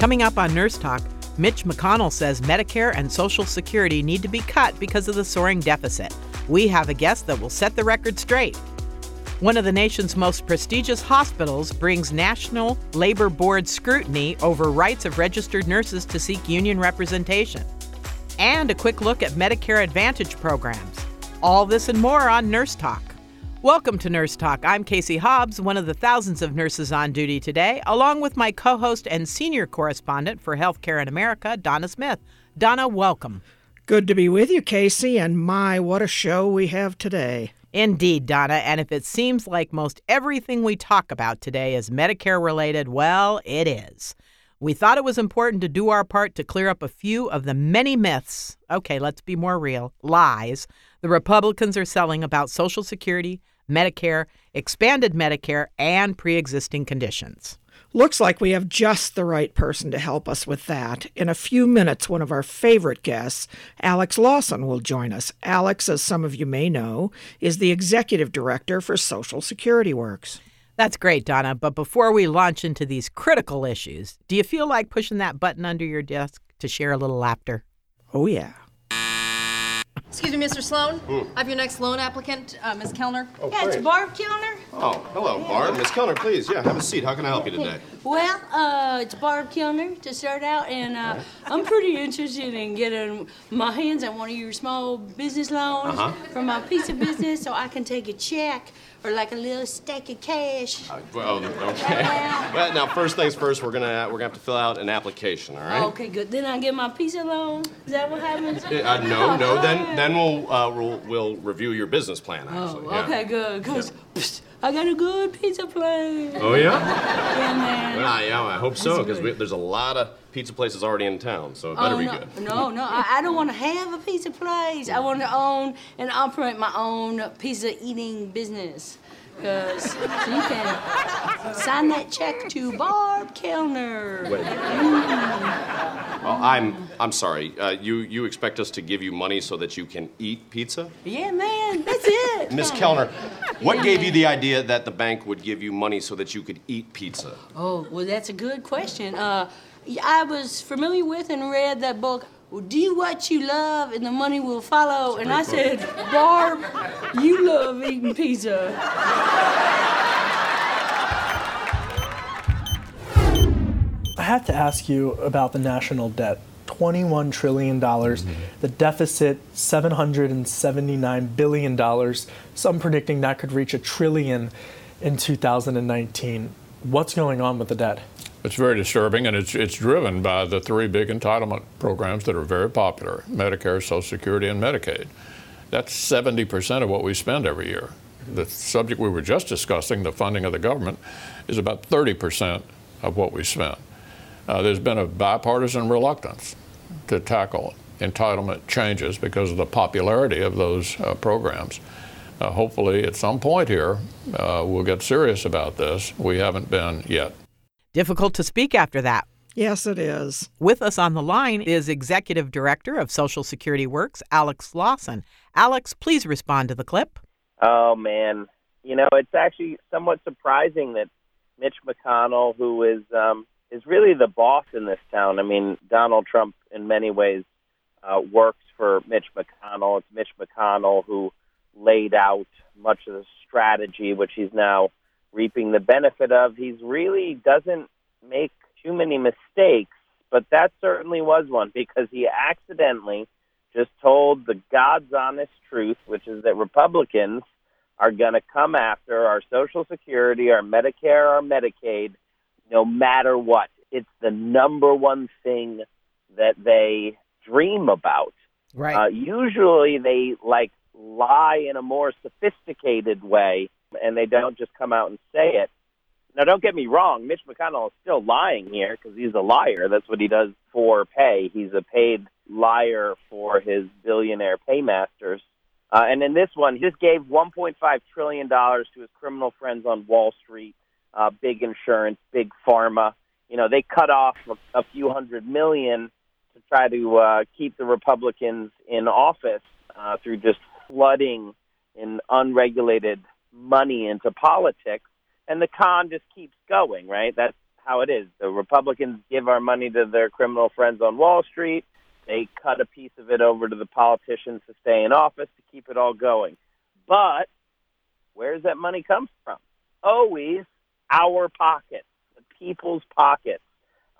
Coming up on Nurse Talk, Mitch McConnell says Medicare and Social Security need to be cut because of the soaring deficit. We have a guest that will set the record straight. One of the nation's most prestigious hospitals brings National Labor Board scrutiny over rights of registered nurses to seek union representation. And a quick look at Medicare Advantage programs. All this and more on Nurse Talk. Welcome to Nurse Talk. I'm Casey Hobbs, one of the thousands of nurses on duty today, along with my co host and senior correspondent for Healthcare in America, Donna Smith. Donna, welcome. Good to be with you, Casey, and my, what a show we have today. Indeed, Donna. And if it seems like most everything we talk about today is Medicare related, well, it is. We thought it was important to do our part to clear up a few of the many myths, okay, let's be more real, lies, the Republicans are selling about Social Security, Medicare, expanded Medicare, and pre existing conditions. Looks like we have just the right person to help us with that. In a few minutes, one of our favorite guests, Alex Lawson, will join us. Alex, as some of you may know, is the executive director for Social Security Works. That's great, Donna. But before we launch into these critical issues, do you feel like pushing that button under your desk to share a little laughter? Oh, yeah. Excuse me, Mr. Sloan. I have your next loan applicant, uh, Ms. Kellner. Oh, Yeah, it's. Barb Kellner. Oh, hello, Barb. Ms. Kellner, please. Yeah, have a seat. How can I help you today? Well, uh, it's Barb Kellner to start out, and uh, I'm pretty interested in getting my hands on one of your small business loans Uh-huh. for my piece of business, so I can take a check or like a little stack of cash. Uh, well, okay. Well, now, first things first, we're gonna we're gonna have to fill out an application, all right? Okay, good. Then I get my piece of loan. Is that what happens? Uh, no, no. Then then we'll uh, we'll, we'll review your business plan. Actually. Oh, yeah. okay, good. Cause psst, I got a good pizza place. Oh yeah. Yeah, man. Well, yeah, I hope so, because there's a lot of pizza places already in town, so it better oh, be no, good. No, no, I, I don't want to have a pizza place. I want to own and operate my own pizza eating business. Because you can sign that check to Barb Kellner. Wait. Oh, I'm I'm sorry. Uh, you you expect us to give you money so that you can eat pizza? Yeah, man, that's it. Miss Kellner, what gave you the idea that the bank would give you money so that you could eat pizza? Oh, well, that's a good question. Uh, I was familiar with and read that book. Do what you love, and the money will follow. And I said, Barb, you love eating pizza. I have to ask you about the national debt. $21 trillion, the deficit $779 billion. Some predicting that could reach a trillion in 2019. What's going on with the debt? It's very disturbing, and it's, it's driven by the three big entitlement programs that are very popular Medicare, Social Security, and Medicaid. That's 70% of what we spend every year. The subject we were just discussing, the funding of the government, is about 30% of what we spend. Uh, there's been a bipartisan reluctance to tackle entitlement changes because of the popularity of those uh, programs. Uh, hopefully, at some point here, uh, we'll get serious about this. We haven't been yet. Difficult to speak after that. Yes, it is. With us on the line is Executive Director of Social Security Works, Alex Lawson. Alex, please respond to the clip. Oh man, you know it's actually somewhat surprising that Mitch McConnell, who is um, is really the boss in this town. I mean, Donald Trump in many ways uh, works for Mitch McConnell. It's Mitch McConnell who laid out much of the strategy, which he's now reaping the benefit of. He's really doesn't make too many mistakes, but that certainly was one because he accidentally just told the God's honest truth, which is that Republicans are going to come after our Social Security, our Medicare, our Medicaid, no matter what. It's the number one thing that they dream about. Right. Uh, usually they like lie in a more sophisticated way and they don't just come out and say it. Now, don't get me wrong. Mitch McConnell is still lying here because he's a liar. That's what he does for pay. He's a paid liar for his billionaire paymasters. Uh, and in this one, he just gave $1.5 trillion to his criminal friends on Wall Street, uh, big insurance, big pharma. You know, they cut off a, a few hundred million to try to uh, keep the Republicans in office uh, through just flooding in unregulated money into politics. And the con just keeps going, right? That's how it is. The Republicans give our money to their criminal friends on Wall Street. They cut a piece of it over to the politicians to stay in office to keep it all going. But where does that money come from? Always our pockets, the people's pockets.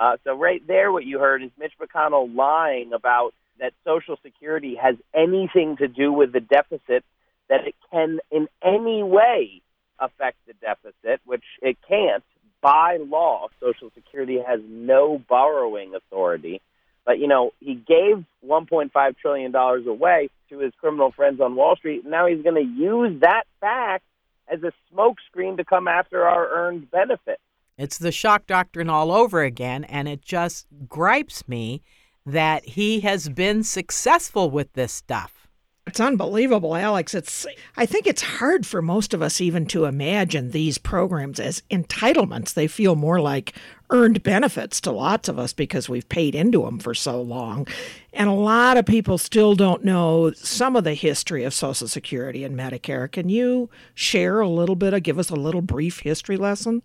Uh, so right there, what you heard is Mitch McConnell lying about that Social Security has anything to do with the deficit, that it can in any way affect the deficit, which it can't. By law, Social Security has no borrowing authority. But, you know, he gave $1.5 trillion away to his criminal friends on Wall Street. Now he's going to use that fact as a smokescreen to come after our earned benefits. It's the shock doctrine all over again, and it just gripes me that he has been successful with this stuff. It's unbelievable, Alex. It's I think it's hard for most of us even to imagine these programs as entitlements. They feel more like earned benefits to lots of us because we've paid into them for so long. And a lot of people still don't know some of the history of Social Security and Medicare. Can you share a little bit of give us a little brief history lesson?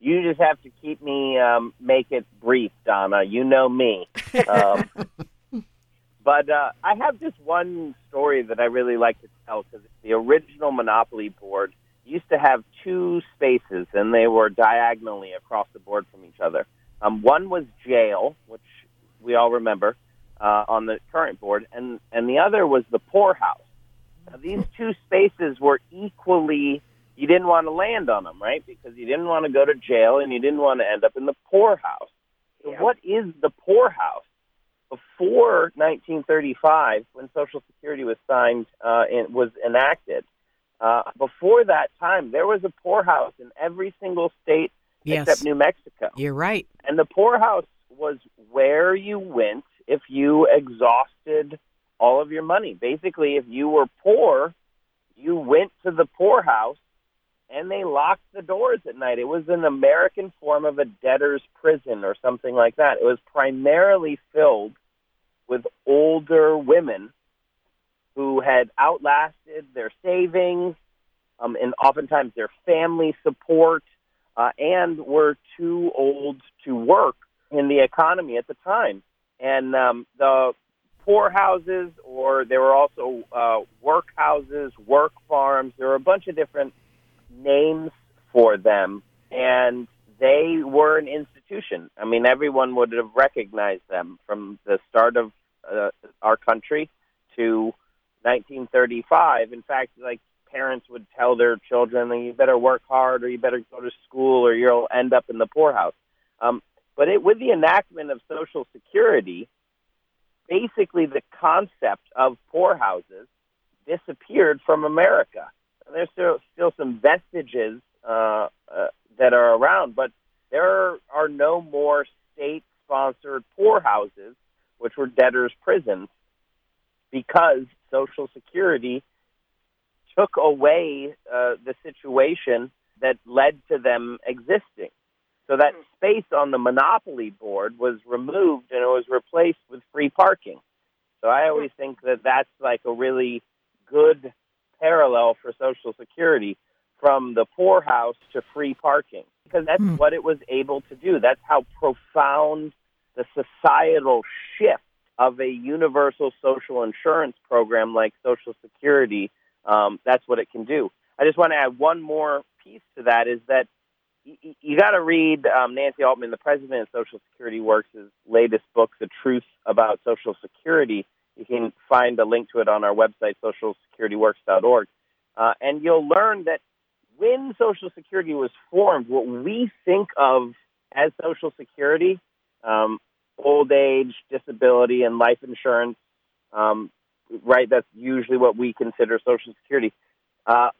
You just have to keep me um, make it brief, Donna. You know me. Um, but uh, I have this one story that I really like to tell because the original Monopoly board used to have two spaces, and they were diagonally across the board from each other. Um, one was jail, which we all remember uh, on the current board, and and the other was the poorhouse. Now, these two spaces were equally you didn't want to land on them, right? Because you didn't want to go to jail and you didn't want to end up in the poorhouse. So, what is the poorhouse? Before 1935, when Social Security was signed uh, and was enacted, uh, before that time, there was a poorhouse in every single state Yes. except New Mexico. You're right. And the poorhouse was where you went if you exhausted all of your money. Basically, if you were poor, you went to the poorhouse and they locked the doors at night. It was an American form of a debtor's prison or something like that. It was primarily filled with older women who had outlasted their savings um, and oftentimes their family support uh, and were too old to work in the economy at the time. And um, the poorhouses, or there were also uh, workhouses, work farms. There were a bunch of different names for them, and they were an institution. I mean, everyone would have recognized them from the start of uh, our country to 1935. In fact, like parents would tell their children, "You better work hard, or you better go to school, or you'll end up in the poorhouse." Um, but it, with the enactment of Social Security, basically the concept of poorhouses disappeared from America. There's still, still some vestiges uh, uh, that are around, but there are no more state-sponsored poorhouses, which were debtors' prisons, because Social Security took away uh, the situation that led to them existing. So that space on the monopoly board was removed and it was replaced with free parking. So I always think that that's like a really good parallel for Social Security from the poorhouse to free parking because that's Hmm. what it was able to do. That's how profound the societal shift of a universal social insurance program like Social Security. Um, that's what it can do. I just want to add one more piece to that is that y- y- you got to read um, Nancy Altman, the president of Social Security Works' latest book, The Truth About Social Security. You can find a link to it on our website, socialsecurityworks.org. Uh, and you'll learn that when Social Security was formed, what we think of as Social Security, um, old age, disability, and life insurance, um, right? That's usually what we consider Social Security. Uh,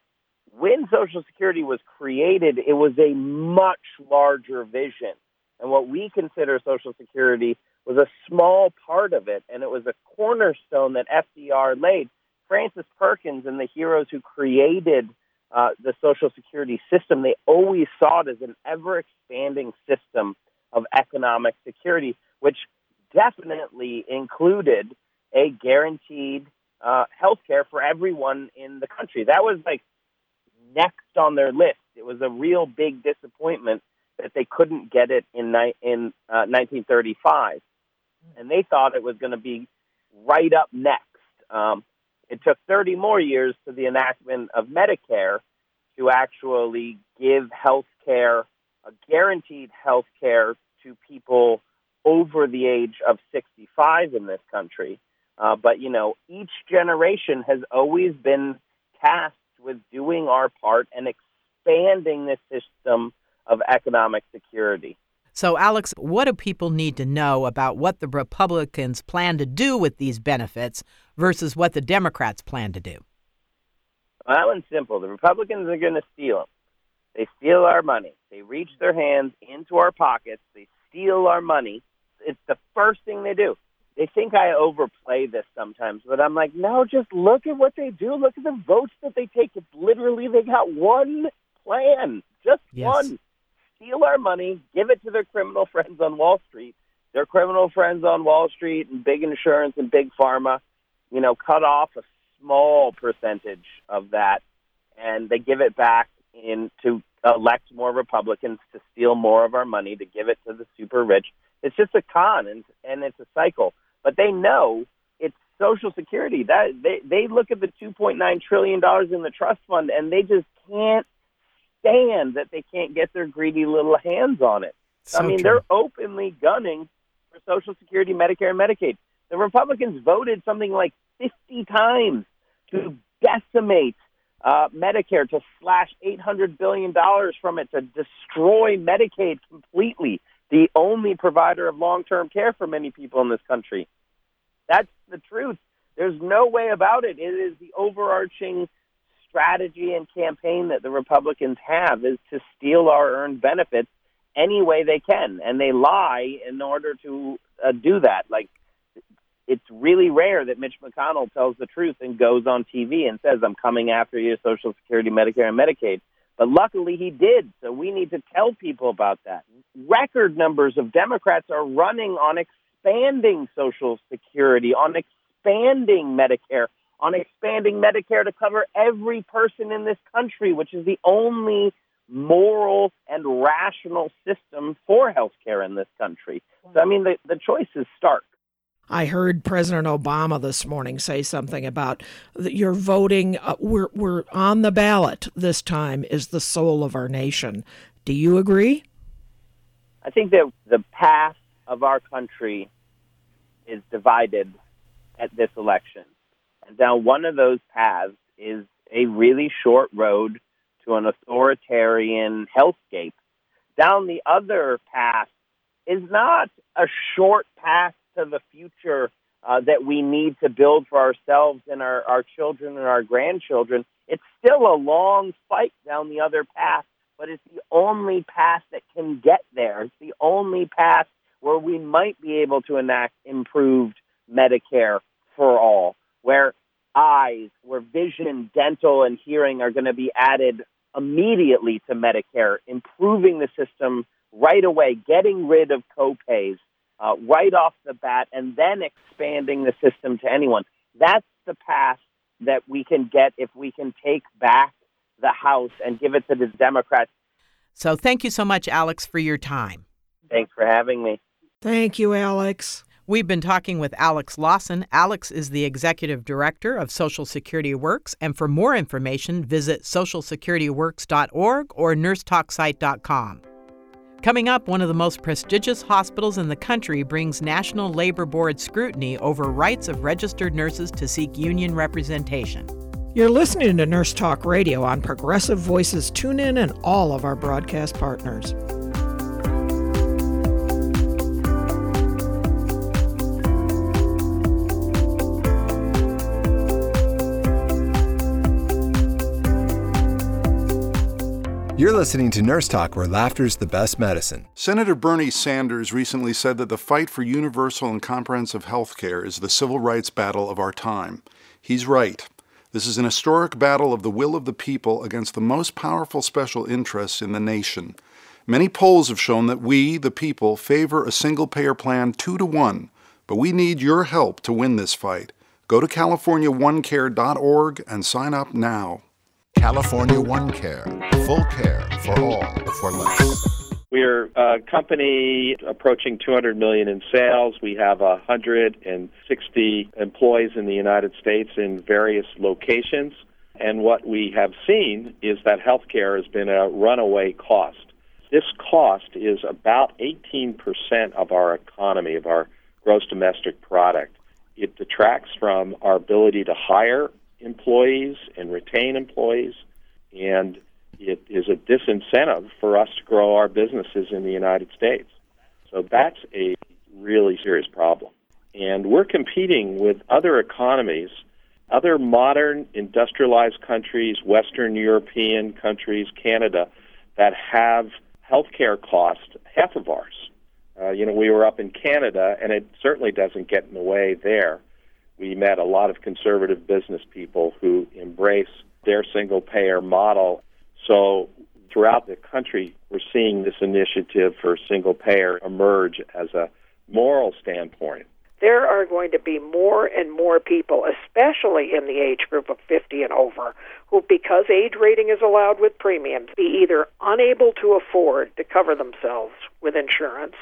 when Social Security was created, it was a much larger vision. And what we consider Social Security was a small part of it, and it was a cornerstone that FDR laid. Frances Perkins and the heroes who created uh, the Social Security system, they always saw it as an ever expanding system of economic security, which definitely included a guaranteed uh, health care for everyone in the country. That was like next on their list. It was a real big disappointment that they couldn't get it in ni- in uh, 1935, and they thought it was going to be right up next. Um, it took 30 more years to the enactment of Medicare to actually give health care, a guaranteed health care to people over the age of 65 in this country. Uh, but, you know, each generation has always been tasked with doing our part and expanding the system of economic security. So, Alex, what do people need to know about what the Republicans plan to do with these benefits versus what the Democrats plan to do? Well, that one's simple. The Republicans are going to steal them. They steal our money. They reach their hands into our pockets. They steal our money. It's the first thing they do. They think I overplay this sometimes, but I'm like, no, just look at what they do. Look at the votes that they take. It's literally they got one plan, just Yes. one. Steal our money, give it to their criminal friends on Wall Street. Their criminal friends on Wall Street and big insurance and big pharma, you know, cut off a small percentage of that, and they give it back in to elect more Republicans to steal more of our money to give it to the super rich. It's just a con and and it's a cycle. But they know it's Social Security. That they they look at the 2.9 trillion dollars in the trust fund and they just can't stand that they can't get their greedy little hands on it. So I mean, true. they're openly gunning for Social Security, Medicare, and Medicaid. The Republicans voted something like 50 times to decimate uh, Medicare, to slash $800 billion from it, to destroy Medicaid completely, the only provider of long term care for many people in this country. That's the truth. There's no way about it. It is the overarching strategy and campaign that the Republicans have is to steal our earned benefits any way they can, and they lie in order to uh, do that. Like it's really rare that Mitch McConnell tells the truth and goes on TV and says, "I'm coming after you, Social Security, Medicare, and Medicaid." But luckily, he did. So we need to tell people about that. Record numbers of Democrats are running on expanding Social Security, on expanding Medicare, on expanding Medicare to cover every person in this country, which is the only moral and rational system for health care in this country. So, I mean, the, the choice is stark. I heard President Obama this morning say something about that you're voting. Uh, we're we're on the ballot this time. Is the soul of our nation. Do you agree? I think that the path of our country is divided at this election. Down one of those paths is a really short road to an authoritarian hellscape. Down the other path is not a short path to the future uh, that we need to build for ourselves and our, our children and our grandchildren. It's still a long fight down the other path, but it's the only path that can get there. It's the only path where we might be able to enact improved Medicare for all, where eyes, where vision, dental, and hearing are going to be added immediately to Medicare, improving the system right away, getting rid of copays uh, right off the bat, and then expanding the system to anyone. That's the path that we can get if we can take back the House and give it to the Democrats. So, thank you so much, Alex, for your time. Thanks for having me. Thank you, Alex. We've been talking with Alex Lawson. Alex is the executive director of Social Security Works, and for more information, visit socialsecurityworks.org or nursetalksite.com. Coming up, one of the most prestigious hospitals in the country brings National Labor Board scrutiny over rights of registered nurses to seek union representation. You're listening to Nurse Talk Radio on Progressive Voices. Tune in and all of our broadcast partners. You're listening to Nurse Talk, where laughter's the best medicine. Senator Bernie Sanders recently said that the fight for universal and comprehensive health care is the civil rights battle of our time. He's right. This is an historic battle of the will of the people against the most powerful special interests in the nation. Many polls have shown that we, the people, favor a single payer plan two to one, but we need your help to win this fight. Go to CaliforniaOneCare.org and sign up now. California One Care. Full care for all for less. We're a company approaching 200 million in sales. We have 160 employees in the United States in various locations. And what we have seen is that healthcare has been a runaway cost. This cost is about 18% of our economy, of our gross domestic product. It detracts from our ability to hire employees and retain employees, and it is a disincentive for us to grow our businesses in the United States. So that's a really serious problem. And we're competing with other economies, other modern industrialized countries, Western European countries, Canada, that have healthcare costs half of ours. Uh, you know, we were up in Canada, and it certainly doesn't get in the way there. We met a lot of conservative business people who embrace their single payer model. So, throughout the country, we're seeing this initiative for single payer emerge as a moral standpoint there are going to be more and more people, especially in the age group of 50 and over, who, because age rating is allowed with premiums, be either unable to afford to cover themselves with insurance,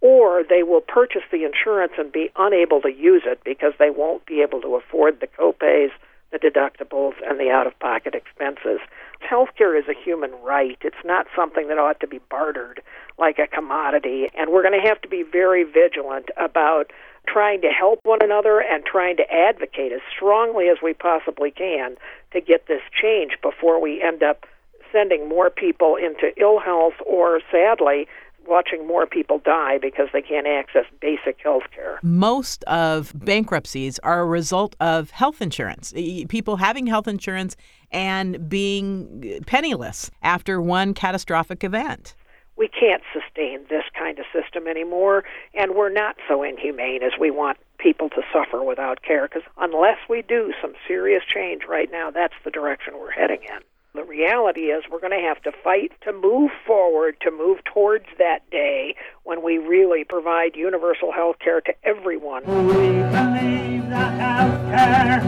or they will purchase the insurance and be unable to use it because they won't be able to afford the copays, the deductibles, and the out of pocket expenses. Healthcare is a human right. It's not something that ought to be bartered like a commodity, and we're going to have to be very vigilant about trying to help one another and trying to advocate as strongly as we possibly can to get this change before we end up sending more people into ill health or, sadly, watching more people die because they can't access basic health care. Most of bankruptcies are a result of health insurance. People having health insurance and being uh, penniless after one catastrophic event we can't sustain this kind of system anymore, and we're not so inhumane as we want people to suffer without care, because unless we do some serious change right now, that's the direction we're heading in. The reality is we're going to have to fight to move forward, to move towards that day when we really provide universal health care to everyone. We believe that health care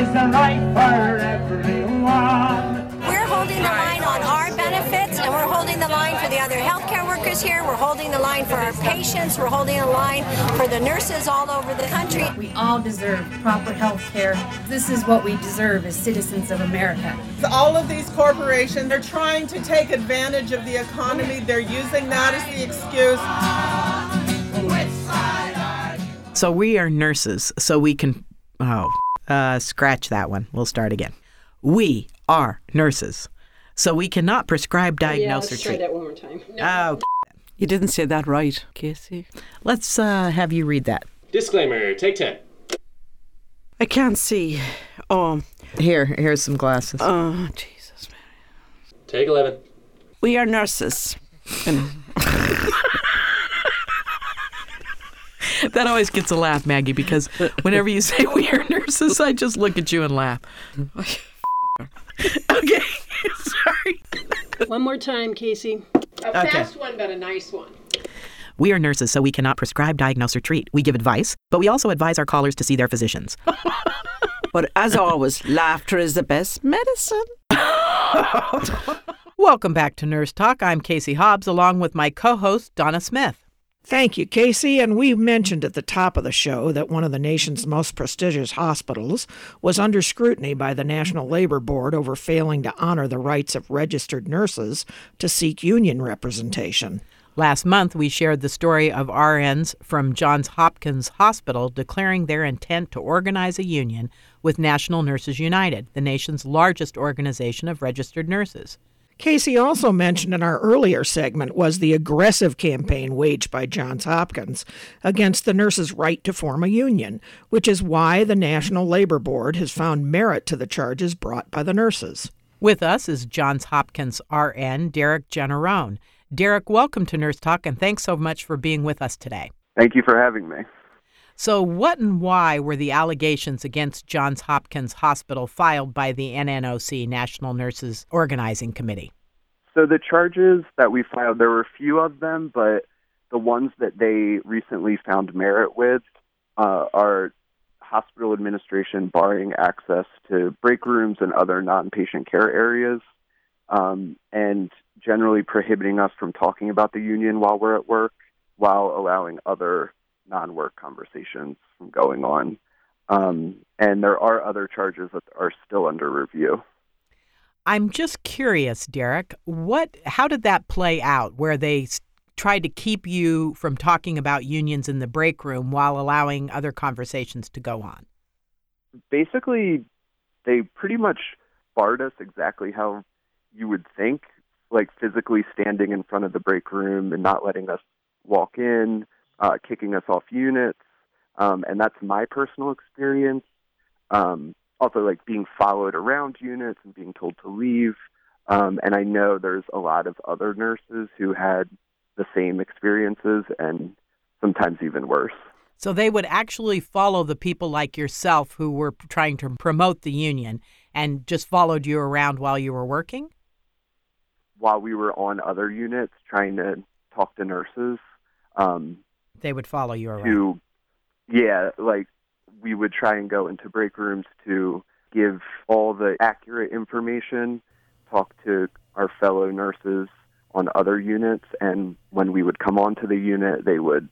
is the right for everyone. We're holding the line on our benefits, and we're holding the line for the other healthcare workers here. We're holding the line for our patients. We're holding the line for the nurses all over the country. We all deserve proper health care. This is what we deserve as citizens of America. All of these corporations are trying to take advantage of the economy. They're using that as the excuse. So we are nurses, so we can. Oh, uh, scratch that one. We'll start again. We are nurses. So we cannot prescribe, diagnose, yeah, or treat. Try that one more time. No. Oh, you didn't say that right, Casey. Let's uh, have you read that. Disclaimer. Take ten. I can't see. Oh, here, here's some glasses. Oh, Jesus, man. Take eleven. We are nurses. that always gets a laugh, Maggie, because whenever you say we are nurses, I just look at you and laugh. okay, sorry. One more time, Casey. A okay. fast one, but a nice one. We are nurses, so we cannot prescribe, diagnose, or treat. We give advice, but we also advise our callers to see their physicians. but as always, laughter is the best medicine. Welcome back to Nurse Talk. I'm Casey Hobbs, along with my co host, Donna Smith. Thank you, Casey. And we mentioned at the top of the show that one of the nation's most prestigious hospitals was under scrutiny by the National Labor Board over failing to honor the rights of registered nurses to seek union representation. Last month, we shared the story of RNs from Johns Hopkins Hospital declaring their intent to organize a union with National Nurses United, the nation's largest organization of registered nurses. Casey also mentioned in our earlier segment was the aggressive campaign waged by Johns Hopkins against the nurses' right to form a union, which is why the National Labor Board has found merit to the charges brought by the nurses. With us is Johns Hopkins RN Derek Generone. Derek, welcome to Nurse Talk and thanks so much for being with us today. Thank you for having me. So, what and why were the allegations against Johns Hopkins Hospital filed by the NNOC, National Nurses Organizing Committee? So, the charges that we filed, there were a few of them, but the ones that they recently found merit with uh, are hospital administration barring access to break rooms and other non patient care areas, um, and generally prohibiting us from talking about the union while we're at work, while allowing other non work conversations from going on. Um, and there are other charges that are still under review. I'm just curious, Derek, what how did that play out where they tried to keep you from talking about unions in the break room while allowing other conversations to go on? Basically, they pretty much barred us exactly how you would think, like physically standing in front of the break room and not letting us walk in, uh, kicking us off units. Um, and that's my personal experience. Um, also, like being followed around units and being told to leave. Um, and I know there's a lot of other nurses who had the same experiences and sometimes even worse. So they would actually follow the people like yourself who were trying to promote the union and just followed you around while you were working? While we were on other units trying to talk to nurses. Um, they would follow you around. To, yeah, like we would try and go into break rooms to give all the accurate information, talk to our fellow nurses on other units, and when we would come onto the unit, they would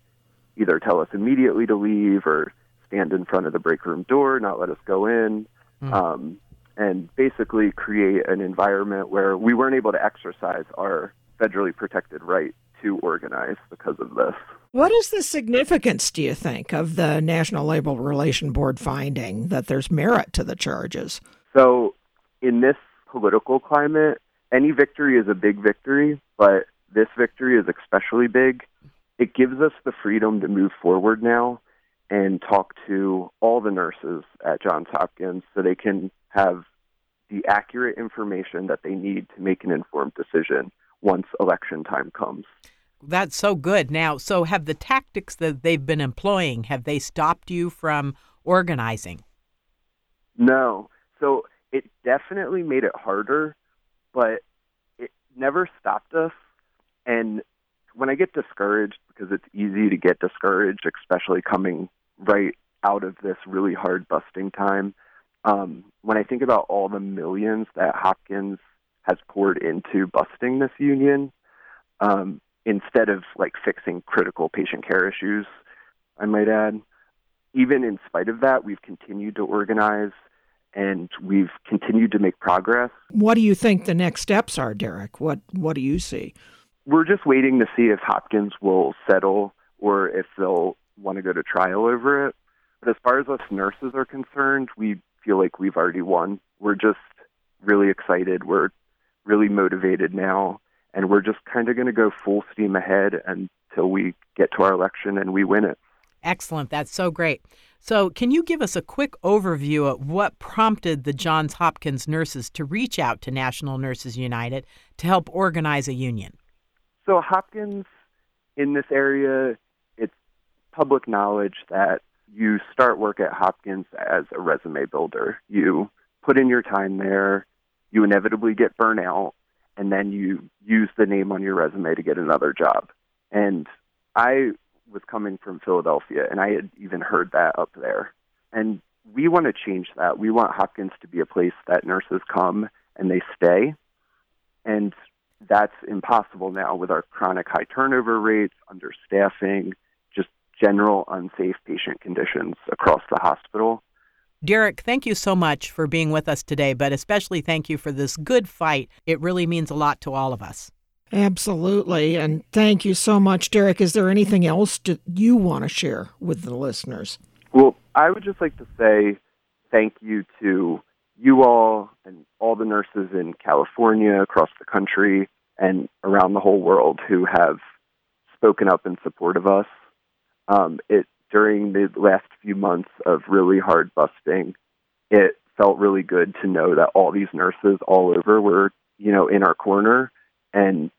either tell us immediately to leave or stand in front of the break room door, not let us go in, mm. um, and basically create an environment where we weren't able to exercise our federally protected right to organize because of this. What is the significance, do you think, of the National Labor Relation Board finding that there's merit to the charges? So, in this political climate, any victory is a big victory, but this victory is especially big. It gives us the freedom to move forward now and talk to all the nurses at Johns Hopkins so they can have the accurate information that they need to make an informed decision once election time comes. That's so good. Now, so have the tactics that they've been employing have they stopped you from organizing? No. So it definitely made it harder, but it never stopped us. And when I get discouraged, because it's easy to get discouraged, especially coming right out of this really hard busting time, um, when I think about all the millions that Hopkins has poured into busting this union, um, instead of like fixing critical patient care issues, I might add, even in spite of that, we've continued to organize and we've continued to make progress. What do you think the next steps are, Derek? What What do you see? We're just waiting to see if Hopkins will settle or if they'll want to go to trial over it. But as far as us nurses are concerned, we feel like we've already won. We're just really excited. We're really motivated now, and we're just kind of going to go full steam ahead until we get to our election and we win it. Excellent. That's so great. So, can you give us a quick overview of what prompted the Johns Hopkins nurses to reach out to National Nurses United to help organize a union? So, Hopkins in this area, it's public knowledge that you start work at Hopkins as a resume builder. You put in your time there, you inevitably get burnout, and then you use the name on your resume to get another job. And I was coming from Philadelphia, and I had even heard that up there. And we want to change that. We want Hopkins to be a place that nurses come and they stay. And that's impossible now with our chronic high turnover rates, understaffing, just general unsafe patient conditions across the hospital. Derek, thank you so much for being with us today, but especially thank you for this good fight. It really means a lot to all of us. Absolutely. And thank you so much, Derek. Is there anything else that you want to share with the listeners? Well, I would just like to say thank you to you all and all the nurses in California, across the country, and around the whole world who have spoken up in support of us. Um, it during the last few months of really hard busting, it felt really good to know that all these nurses all over were, you know, in our corner and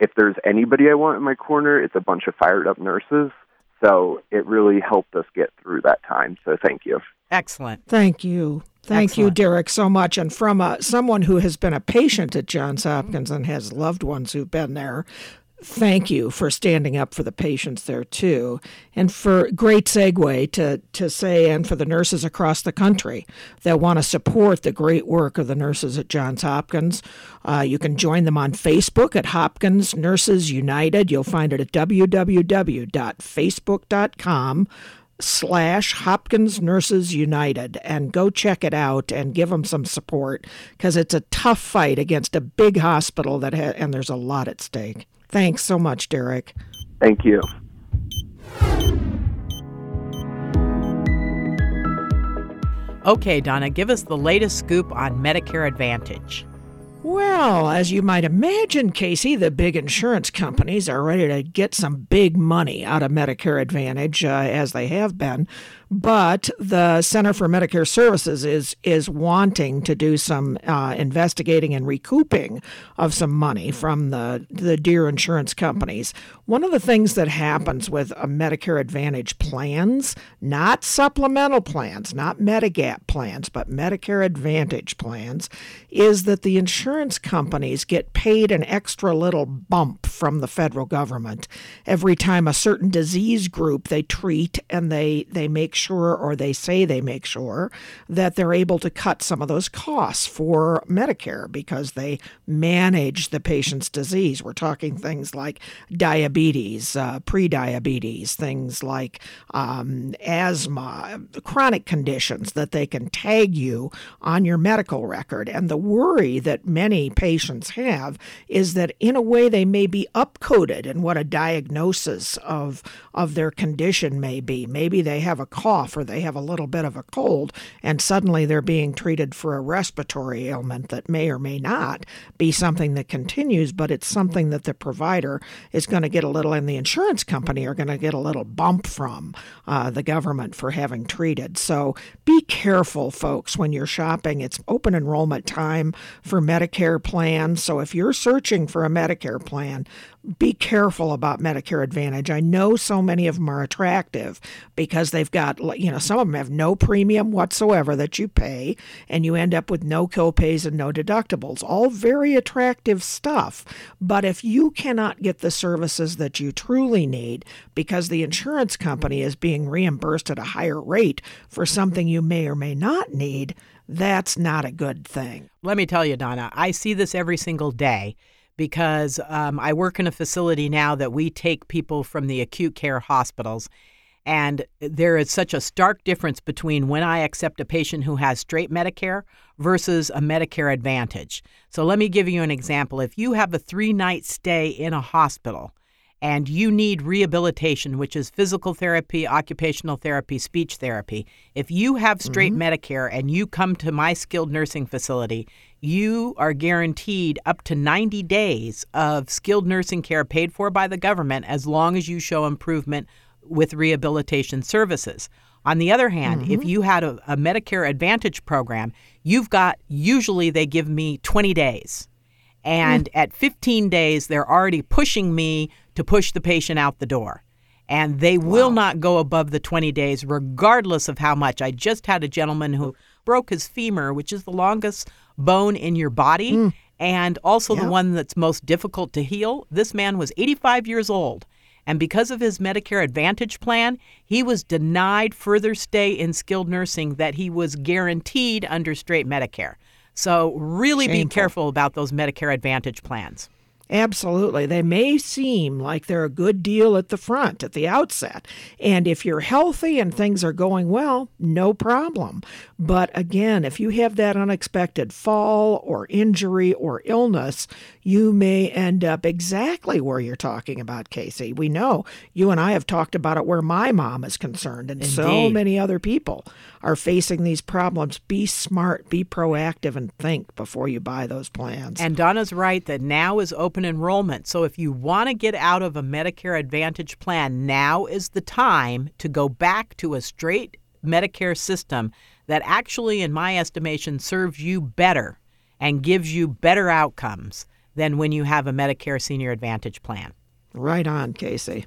if there's anybody I want in my corner, it's a bunch of fired up nurses. So it really helped us get through that time. So thank you. Excellent. Thank you. Thank Excellent. you, Derek, so much. And from uh, someone who has been a patient at Johns Hopkins and has loved ones who've been there, thank you for standing up for the patients there too, and for great segue to to say, and for the nurses across the country that want to support the great work of the nurses at Johns Hopkins. Uh, you can join them on Facebook at Hopkins Nurses United. You'll find it at www.facebook.com slash Hopkins Nurses United and go check it out and give them some support because it's a tough fight against a big hospital that ha- and there's a lot at stake. Thanks so much, Derek. Thank you. Okay, Donna, give us the latest scoop on Medicare Advantage. Well, as you might imagine, Casey, the big insurance companies are ready to get some big money out of Medicare Advantage, uh, as they have been. But the Center for Medicare Services is is wanting to do some uh, investigating and recouping of some money from the the dear insurance companies. One of the things that happens with a Medicare Advantage plans, not supplemental plans, not Medigap plans, but Medicare Advantage plans, is that the insurance companies get paid an extra little bump from the federal government every time a certain disease group they treat and they they make sure, or they say they make sure, that they're able to cut some of those costs for Medicare because they manage the patient's disease. We're talking things like diabetes, uh, prediabetes, things like um, asthma, chronic conditions that they can tag you on your medical record. And the worry that many patients have is that in a way they may be upcoded in what a diagnosis of of their condition may be. Maybe they have a or they have a little bit of a cold, and suddenly they're being treated for a respiratory ailment that may or may not be something that continues, but it's something that the provider is going to get a little, and the insurance company are going to get a little bump from uh, the government for having treated. So be careful, folks, when you're shopping. It's open enrollment time for Medicare plans. So if you're searching for a Medicare plan, be careful about Medicare Advantage. I know so many of them are attractive because they've got, you know, some of them have no premium whatsoever that you pay, and you end up with no copays and no deductibles. All very attractive stuff. But if you cannot get the services that you truly need because the insurance company is being reimbursed at a higher rate for something you may or may not need, that's not a good thing. Let me tell you, Donna, I see this every single day because um, I work in a facility now that we take people from the acute care hospitals. And there is such a stark difference between when I accept a patient who has straight Medicare versus a Medicare Advantage. So let me give you an example. If you have a three night stay in a hospital and you need rehabilitation, which is physical therapy, occupational therapy, speech therapy, if you have straight mm-hmm. Medicare and you come to my skilled nursing facility, you are guaranteed up to 90 days of skilled nursing care paid for by the government as long as you show improvement with rehabilitation services. On the other hand, mm-hmm. if you had a, a, Medicare Advantage program, you've got usually they give me 20 days. And mm. at 15 days, they're already pushing me to push the patient out the door. And they wow. will not go above the 20 days, regardless of how much. I just had a gentleman who broke his femur, which is the longest bone in your body mm. and also the one that's most difficult to heal. This man was 85 years old. And because of his Medicare Advantage plan, he was denied further stay in skilled nursing that he was guaranteed under straight Medicare. So, really Shameful. be careful about those Medicare Advantage plans. Absolutely. They may seem like they're a good deal at the front, at the outset. And if you're healthy and things are going well, no problem. But again, if you have that unexpected fall or injury or illness, you may end up exactly where you're talking about, Casey. We know you and I have talked about it where my mom is concerned, and Indeed. so many other people are facing these problems. Be smart, be proactive, and think before you buy those plans. And Donna's right that now is open enrollment. So if you want to get out of a Medicare Advantage plan, now is the time to go back to a straight Medicare system that actually, in my estimation, serves you better and gives you better outcomes than when you have a Medicare Senior Advantage plan. Right on, Casey.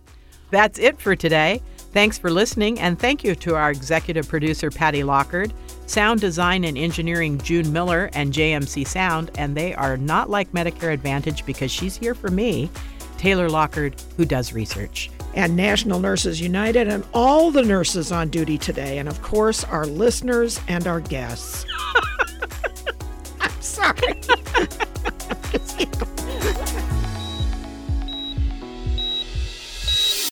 That's it for today. Thanks for listening, and thank you to our executive producer, Patty Lockard, sound design and engineering, June Miller, and JMC Sound. And they are not like Medicare Advantage because she's here for me, Taylor Lockard, who does research. And National Nurses United, and all the nurses on duty today, and of course, our listeners and our guests. I'm sorry.